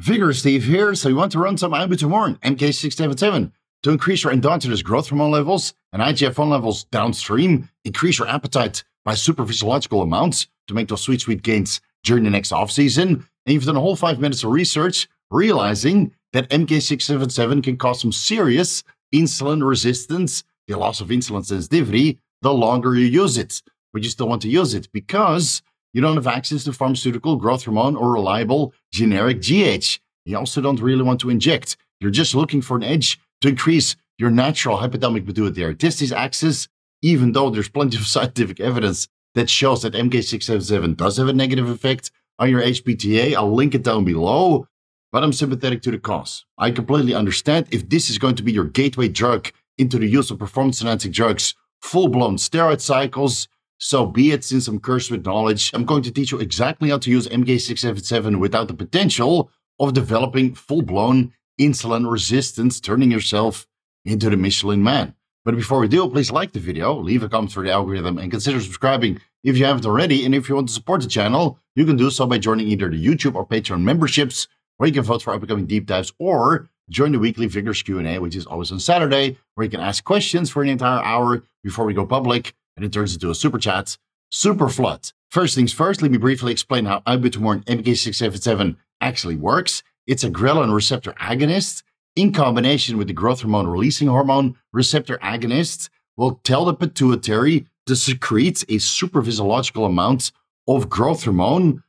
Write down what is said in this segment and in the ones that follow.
Vigor Steve here. So you want to run some Ibutamoren MK677 to increase your endogenous growth hormone levels and IGF-1 levels downstream, increase your appetite by super physiological amounts to make those sweet, sweet gains during the next off season. And you've done a whole five minutes of research realizing that MK677 can cause some serious insulin resistance, the loss of insulin sensitivity, the longer you use it. But you still want to use it because you don't have access to pharmaceutical, growth hormone, or reliable generic GH. You also don't really want to inject. You're just looking for an edge to increase your natural hypothalamic pituitary testes axis, even though there's plenty of scientific evidence that shows that MK677 does have a negative effect on your HPTA. I'll link it down below, but I'm sympathetic to the cause. I completely understand if this is going to be your gateway drug into the use of performance enhancing drugs, full blown steroid cycles, so be it, since I'm cursed with knowledge, I'm going to teach you exactly how to use MK677 without the potential of developing full blown insulin resistance, turning yourself into the Michelin man. But before we do, please like the video, leave a comment for the algorithm, and consider subscribing if you haven't already. And if you want to support the channel, you can do so by joining either the YouTube or Patreon memberships, where you can vote for upcoming deep dives, or join the weekly Vigorous Q&A, which is always on Saturday, where you can ask questions for an entire hour before we go public and it turns into a super chat, super flood. First things first, let me briefly explain how Ibutamoren MK677 actually works. It's a ghrelin receptor agonist in combination with the growth hormone releasing hormone receptor agonist will tell the pituitary to secrete a superphysiological amount of growth hormone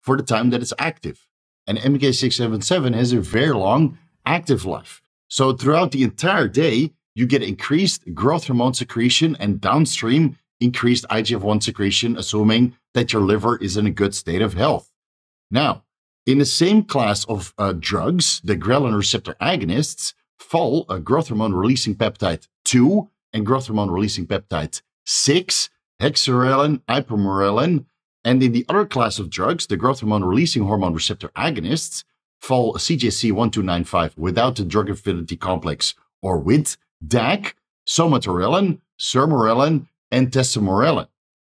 for the time that it's active. And MK677 has a very long active life. So throughout the entire day, you get increased growth hormone secretion and downstream increased IGF 1 secretion, assuming that your liver is in a good state of health. Now, in the same class of uh, drugs, the ghrelin receptor agonists fall a growth hormone releasing peptide 2 and growth hormone releasing peptide 6, hexarelin, ipamorelin. And in the other class of drugs, the growth hormone releasing hormone receptor agonists fall CJC 1295 without the drug affinity complex or with DAC, somatorelin, sermorelin, and tesamorelin.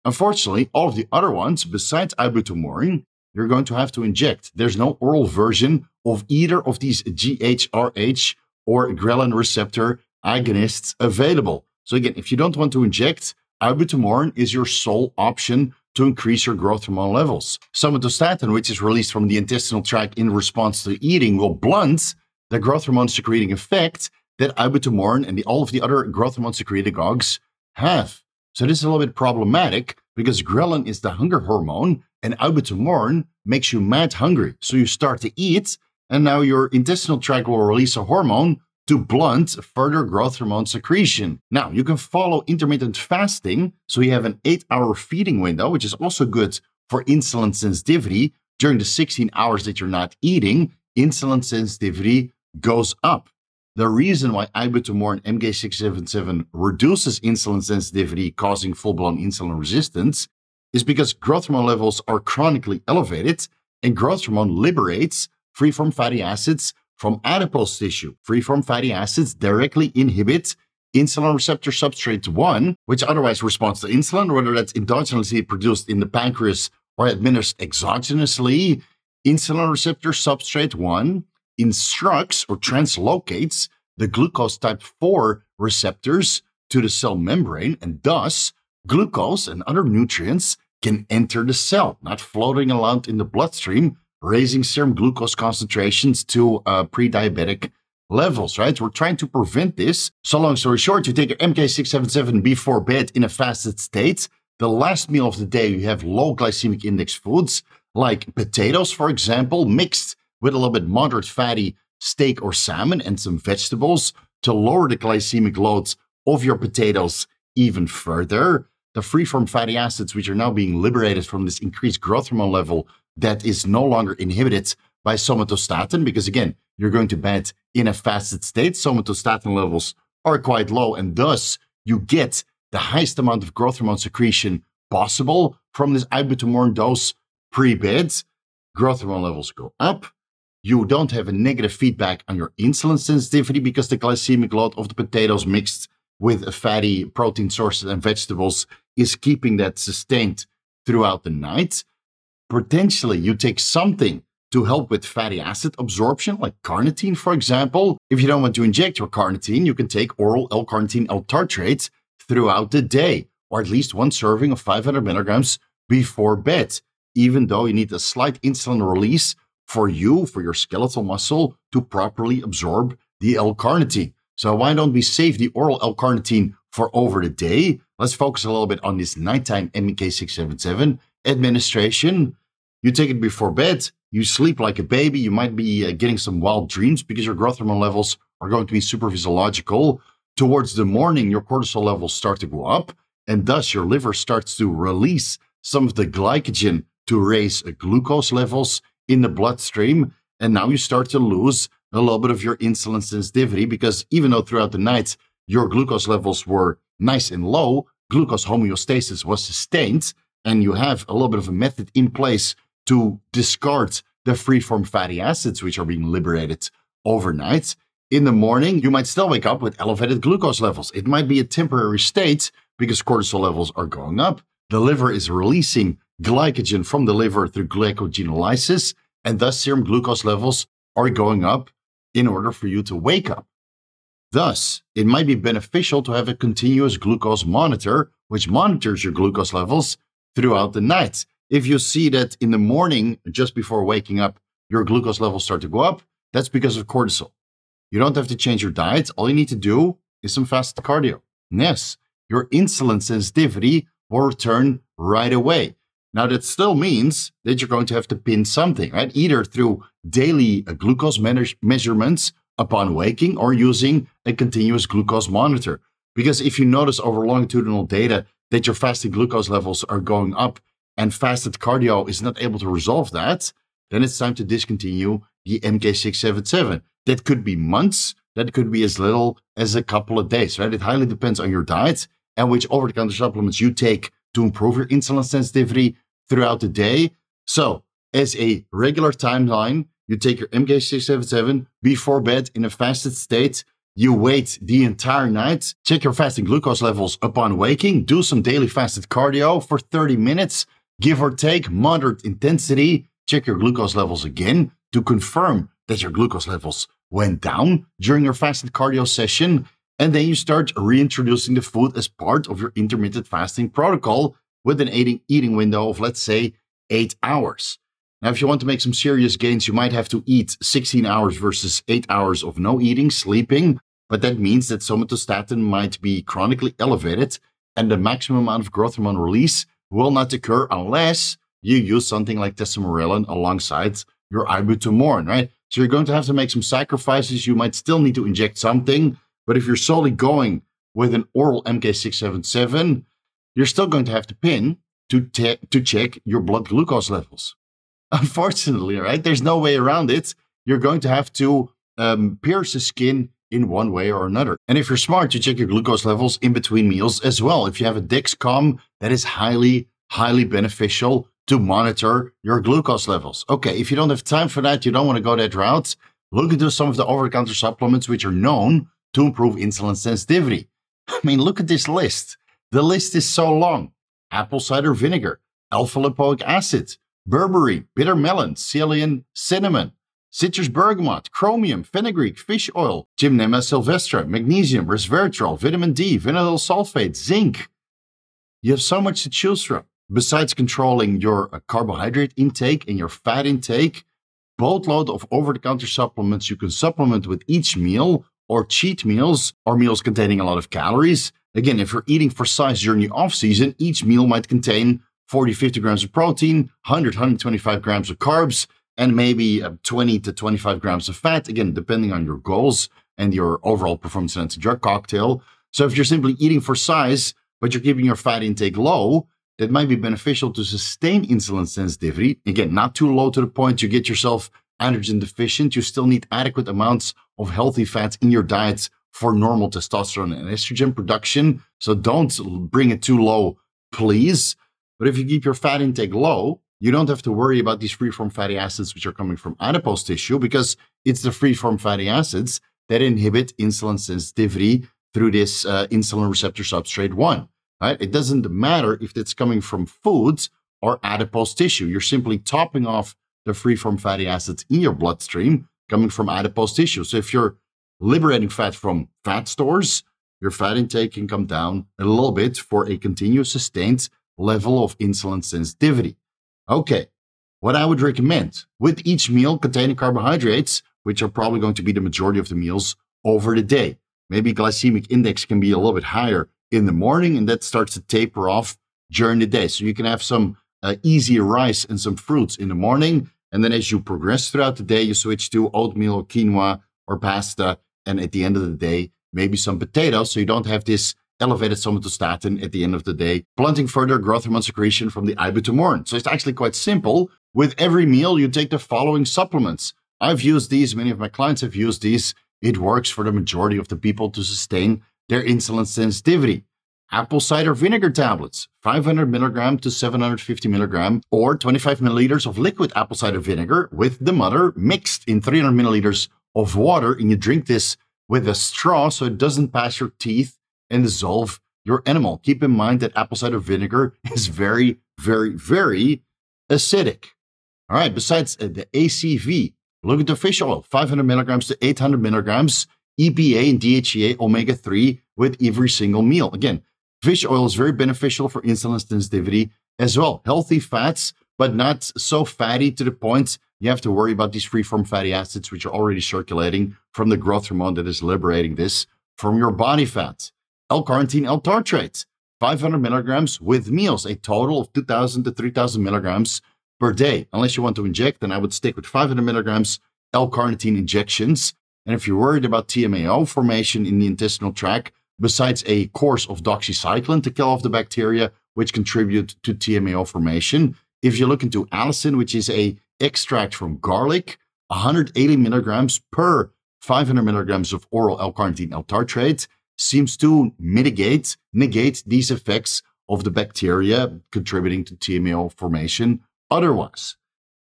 Unfortunately, all of the other ones, besides ibutamoren, you're going to have to inject. There's no oral version of either of these GHRH or ghrelin receptor agonists available. So again, if you don't want to inject, ibutamoren is your sole option to increase your growth hormone levels. Somatostatin, which is released from the intestinal tract in response to eating, will blunt the growth hormone secreting effect that ibutamoren and the, all of the other growth hormone secretagogues have. So this is a little bit problematic because ghrelin is the hunger hormone and ibutamoren makes you mad hungry. So you start to eat and now your intestinal tract will release a hormone to blunt further growth hormone secretion. Now, you can follow intermittent fasting, so you have an eight hour feeding window, which is also good for insulin sensitivity. During the 16 hours that you're not eating, insulin sensitivity goes up. The reason why ibutamoren MK677 reduces insulin sensitivity, causing full blown insulin resistance, is because growth hormone levels are chronically elevated, and growth hormone liberates free from fatty acids from adipose tissue. Free from fatty acids directly inhibit insulin receptor substrate 1, which otherwise responds to insulin, whether that's endogenously produced in the pancreas or administered exogenously. Insulin receptor substrate 1 instructs or translocates the glucose type 4 receptors to the cell membrane, and thus glucose and other nutrients can enter the cell, not floating around in the bloodstream, raising serum glucose concentrations to uh, pre diabetic levels, right? We're trying to prevent this. So, long story short, you take your MK677 before bed in a fasted state. The last meal of the day, you have low glycemic index foods like potatoes, for example, mixed with a little bit moderate fatty steak or salmon and some vegetables to lower the glycemic loads of your potatoes even further. The free from fatty acids, which are now being liberated from this increased growth hormone level that is no longer inhibited by somatostatin, because again, you're going to bed in a fasted state. Somatostatin levels are quite low, and thus you get the highest amount of growth hormone secretion possible from this ibutamoren dose pre-bed. Growth hormone levels go up you don't have a negative feedback on your insulin sensitivity because the glycemic load of the potatoes mixed with fatty protein sources and vegetables is keeping that sustained throughout the night. Potentially, you take something to help with fatty acid absorption, like carnitine, for example. If you don't want to inject your carnitine, you can take oral L-carnitine L-tartrate throughout the day, or at least one serving of 500 milligrams before bed, even though you need a slight insulin release for you, for your skeletal muscle, to properly absorb the L-carnitine. So why don't we save the oral L-carnitine for over the day? Let's focus a little bit on this nighttime MK677 administration. You take it before bed, you sleep like a baby, you might be uh, getting some wild dreams because your growth hormone levels are going to be super physiological. Towards the morning, your cortisol levels start to go up, and thus your liver starts to release some of the glycogen to raise glucose levels in the bloodstream. And now you start to lose a little bit of your insulin sensitivity because even though throughout the night your glucose levels were nice and low, glucose homeostasis was sustained, and you have a little bit of a method in place to discard the free form fatty acids which are being liberated overnight. In the morning, you might still wake up with elevated glucose levels. It might be a temporary state because cortisol levels are going up. The liver is releasing glycogen from the liver through glycogenolysis, and thus serum glucose levels are going up in order for you to wake up. Thus, it might be beneficial to have a continuous glucose monitor, which monitors your glucose levels throughout the night. If you see that in the morning, just before waking up, your glucose levels start to go up, that's because of cortisol. You don't have to change your diet. All you need to do is some fasted cardio. Yes, your insulin sensitivity will return right away. Now, that still means that you're going to have to pin something, right? Either through daily uh, glucose measurements upon waking or using a continuous glucose monitor. Because if you notice over longitudinal data that your fasting glucose levels are going up and fasted cardio is not able to resolve that, then it's time to discontinue the MK677. That could be months, that could be as little as a couple of days, right? It highly depends on your diet and which over the counter supplements you take to improve your insulin sensitivity throughout the day. So, as a regular timeline, you take your MK677 before bed in a fasted state. You wait the entire night, check your fasting glucose levels upon waking, do some daily fasted cardio for 30 minutes, give or take moderate intensity, check your glucose levels again to confirm that your glucose levels went down during your fasted cardio session. And then you start reintroducing the food as part of your intermittent fasting protocol with an eating, eating window of, let's say, eight hours. Now, if you want to make some serious gains, you might have to eat 16 hours versus eight hours of no eating, sleeping. But that means that somatostatin might be chronically elevated and the maximum amount of growth hormone release will not occur unless you use something like tesamorelin alongside your ibutamoren, right? So you're going to have to make some sacrifices. You might still need to inject something, but if you're solely going with an oral MK677, you're still going to have to pin to, te- to check your blood glucose levels. Unfortunately, right? There's no way around it. You're going to have to um, pierce the skin in one way or another. And if you're smart, you check your glucose levels in between meals as well. If you have a Dexcom, that is highly, highly beneficial to monitor your glucose levels. Okay, if you don't have time for that, you don't want to go that route, look into some of the over the counter supplements which are known to improve insulin sensitivity. I mean, look at this list. The list is so long apple cider vinegar, alpha lipoic acid, berberine, bitter melon, psyllium, cinnamon, citrus bergamot, chromium, fenugreek, fish oil, Gymnema sylvestre, magnesium, resveratrol, vitamin D, vinyl sulfate, zinc. You have so much to choose from. Besides controlling your uh, carbohydrate intake and your fat intake, boatload of over-the-counter supplements you can supplement with each meal or cheat meals or meals containing a lot of calories Again, if you're eating for size during the off season, each meal might contain 40, 50 grams of protein, 100, 125 grams of carbs, and maybe uh, 20 to 25 grams of fat. Again, depending on your goals and your overall performance enhancing drug cocktail. So if you're simply eating for size, but you're keeping your fat intake low, that might be beneficial to sustain insulin sensitivity. Again, not too low to the point you get yourself androgen deficient. You still need adequate amounts of healthy fats in your diet for normal testosterone and estrogen production. So don't bring it too low, please. But if you keep your fat intake low, you don't have to worry about these free-form fatty acids which are coming from adipose tissue because it's the free-form fatty acids that inhibit insulin sensitivity through this uh, insulin receptor substrate 1. Right? It doesn't matter if it's coming from foods or adipose tissue. You're simply topping off the free-form fatty acids in your bloodstream coming from adipose tissue. So if you're liberating fat from fat stores, your fat intake can come down a little bit for a continuous sustained level of insulin sensitivity. Okay, what I would recommend with each meal containing carbohydrates, which are probably going to be the majority of the meals over the day. Maybe glycemic index can be a little bit higher in the morning and that starts to taper off during the day. So you can have some uh, easy rice and some fruits in the morning. And then as you progress throughout the day, you switch to oatmeal or quinoa or pasta. And at the end of the day, maybe some potatoes. So you don't have this elevated somatostatin at the end of the day, blunting further growth hormone secretion from the ibuprofen. So it's actually quite simple. With every meal, you take the following supplements. I've used these, many of my clients have used these. It works for the majority of the people to sustain their insulin sensitivity. Apple cider vinegar tablets, 500 milligram to 750 milligram, or 25 milliliters of liquid apple cider vinegar with the mother mixed in 300 milliliters of water. And you drink this with a straw so it doesn't pass your teeth and dissolve your animal. Keep in mind that apple cider vinegar is very, very, very acidic. All right, besides uh, the ACV, look at the fish oil 500 milligrams to 800 milligrams, EPA and DHEA omega 3 with every single meal. Again, fish oil is very beneficial for insulin sensitivity as well. Healthy fats, but not so fatty to the point you have to worry about these free form fatty acids, which are already circulating from the growth hormone that is liberating this from your body fat. L-carnitine L-tartrate, 500 milligrams with meals, a total of 2,000 to 3,000 milligrams per day. Unless you want to inject, then I would stick with 500 milligrams L-carnitine injections. And if you're worried about TMAO formation in the intestinal tract, besides a course of doxycycline to kill off the bacteria which contribute to TMAO formation, if you look into allicin, which is a extract from garlic, 180 milligrams per 500 milligrams of oral L-carnitine L-tartrate seems to mitigate, negate these effects of the bacteria contributing to TMAO formation otherwise.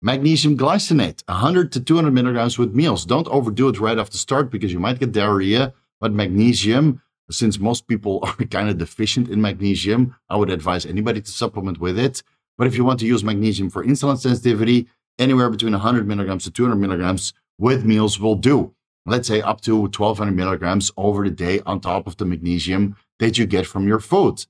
Magnesium glycinate, 100 to 200 milligrams with meals. Don't overdo it right off the start because you might get diarrhea. But magnesium, since most people are kind of deficient in magnesium, I would advise anybody to supplement with it. But if you want to use magnesium for insulin sensitivity, anywhere between 100 milligrams to 200 milligrams with meals will do. Let's say up to 1200 milligrams over the day on top of the magnesium that you get from your food.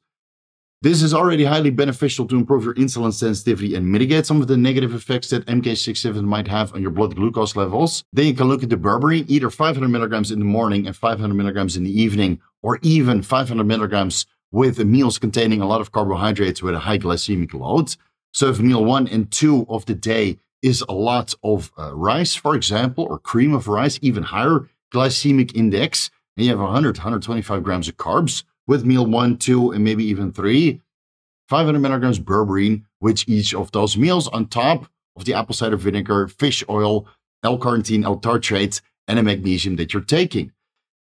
This is already highly beneficial to improve your insulin sensitivity and mitigate some of the negative effects that MK67 might have on your blood glucose levels. Then you can look at the berberine, either 500 milligrams in the morning and 500 milligrams in the evening, or even 500 milligrams with meals containing a lot of carbohydrates with a high glycemic load. So if meal one and two of the day is a lot of uh, rice, for example, or cream of rice, even higher glycemic index, and you have 100, 125 grams of carbs, with meal one, two, and maybe even three, 500 milligrams berberine, which each of those meals on top of the apple cider vinegar, fish oil, L-carnitine, L-tartrate, and a magnesium that you're taking.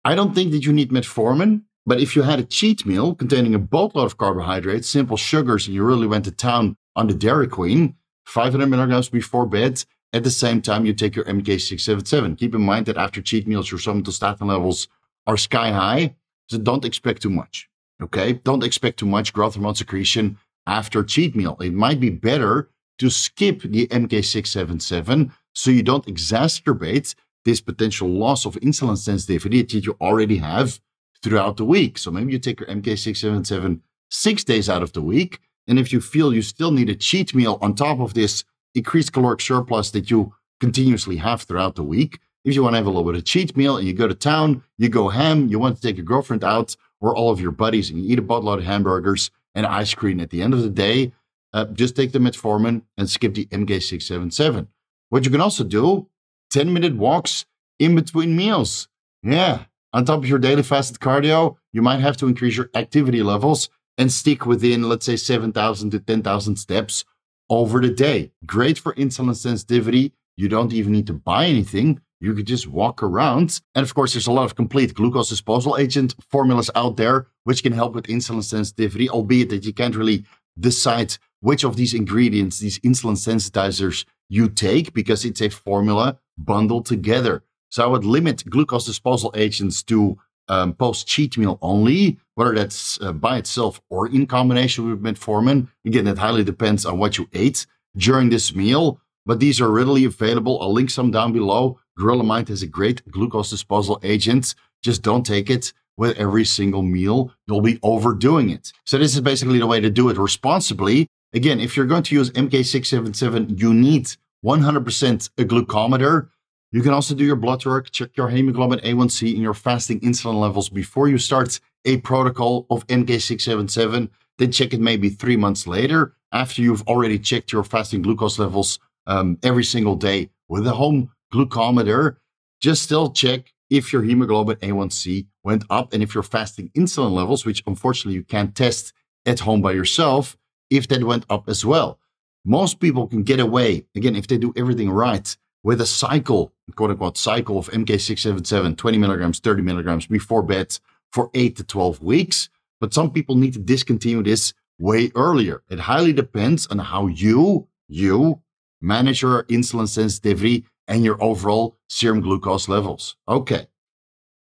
I don't think that you need metformin, but if you had a cheat meal containing a boatload of carbohydrates, simple sugars, and you really went to town on the Dairy Queen, 500 milligrams before bed, at the same time you take your MK677. Keep in mind that after cheat meals, your somatostatin levels are sky high. So don't expect too much. Okay. Don't expect too much growth hormone secretion after cheat meal. It might be better to skip the MK677 so you don't exacerbate this potential loss of insulin sensitivity that you already have throughout the week. So maybe you take your MK677 six days out of the week. And if you feel you still need a cheat meal on top of this increased caloric surplus that you continuously have throughout the week, if you want to have a little bit of cheat meal and you go to town, you go ham, you want to take your girlfriend out or all of your buddies and you eat a boatload of hamburgers and ice cream at the end of the day, uh, just take the metformin and skip the MK677. What you can also do, 10 minute walks in between meals. Yeah. On top of your daily fasted cardio, you might have to increase your activity levels and stick within, let's say, 7,000 to 10,000 steps over the day. Great for insulin sensitivity. You don't even need to buy anything. You could just walk around. And of course, there's a lot of complete glucose disposal agent formulas out there, which can help with insulin sensitivity, albeit that you can't really decide which of these ingredients, these insulin sensitizers, you take because it's a formula bundled together. So I would limit glucose disposal agents to um, post cheat meal only, whether that's uh, by itself or in combination with metformin. Again, that highly depends on what you ate during this meal. but these are readily available. I'll link some down below. Gorilla Mind has a great glucose disposal agent. Just don't take it with every single meal. You'll be overdoing it. So this is basically the way to do it responsibly. Again, if you're going to use MK677, you need 100% a glucometer. You can also do your blood work, check your hemoglobin A1C and your fasting insulin levels before you start a protocol of MK677. Then check it maybe three months later after you've already checked your fasting glucose levels um, every single day with a home glucometer. Just still check if your hemoglobin A1C went up and if your fasting insulin levels, which unfortunately you can't test at home by yourself, if that went up as well. Most people can get away, again, if they do everything right, with a cycle, quote unquote, cycle of MK677, 20 milligrams, 30 milligrams before bed for 8 to 12 weeks. But some people need to discontinue this way earlier. It highly depends on how you, you manage your insulin sensitivity and your overall serum glucose levels. Okay.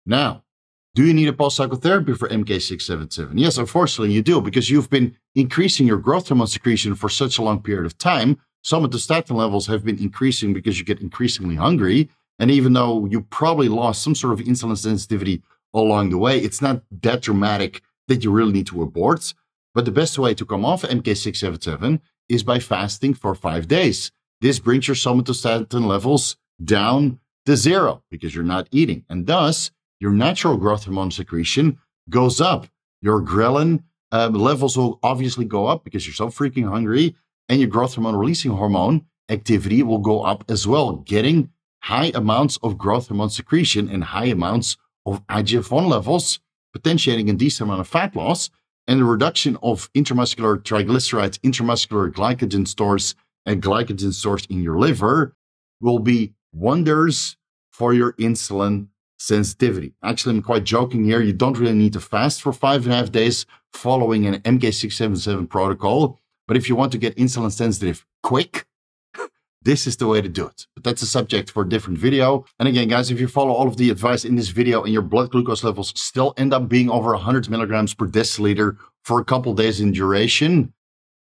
Now, do you need a pulse psychotherapy for MK677? Yes, unfortunately, you do because you've been increasing your growth hormone secretion for such a long period of time. Somatostatin levels have been increasing because you get increasingly hungry. And even though you probably lost some sort of insulin sensitivity along the way, it's not that dramatic that you really need to abort. But the best way to come off MK677 is by fasting for five days. This brings your somatostatin levels down to zero because you're not eating. And thus, your natural growth hormone secretion goes up. Your ghrelin uh, levels will obviously go up because you're so freaking hungry, and your growth hormone releasing hormone activity will go up as well, getting high amounts of growth hormone secretion and high amounts of IGF-1 levels, potentiating a decent amount of fat loss and the reduction of intramuscular triglycerides, intramuscular glycogen stores, and glycogen stores in your liver will be wonders for your insulin sensitivity. Actually, I'm quite joking here. You don't really need to fast for five and a half days following an MK677 protocol. But if you want to get insulin sensitive quick, this is the way to do it. But that's a subject for a different video. And again, guys, if you follow all of the advice in this video and your blood glucose levels still end up being over 100 milligrams per deciliter for a couple days in duration,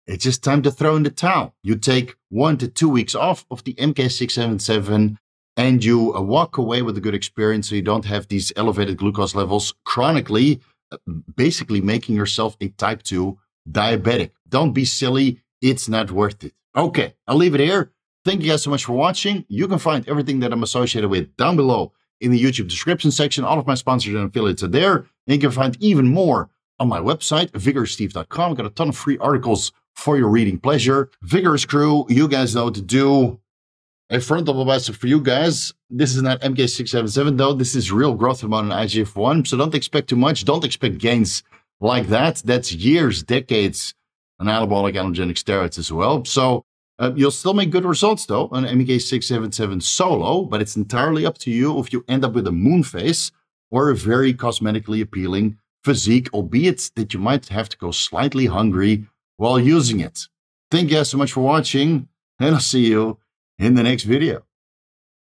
it's just time to throw in the towel. You take one to two weeks off of the MK677 and you uh, walk away with a good experience so you don't have these elevated glucose levels chronically, uh, basically making yourself a type 2 diabetic. Don't be silly. It's not worth it. Okay, I'll leave it here. Thank you guys so much for watching. You can find everything that I'm associated with down below in the YouTube description section. All of my sponsors and affiliates are there. And you can find even more on my website, vigorsteve.com. Got a ton of free articles for your reading pleasure. Vigorous crew, you guys know what to do a front frontal advisor for you guys. This is not MK677 though. This is real growth hormone and IGF-1. So don't expect too much. Don't expect gains like that. That's years, decades on anabolic androgenic steroids as well. So uh, you'll still make good results though on MK677 solo, but it's entirely up to you if you end up with a moon face or a very cosmetically appealing physique, albeit that you might have to go slightly hungry while using it. Thank you guys so much for watching, and I'll see you in the next video.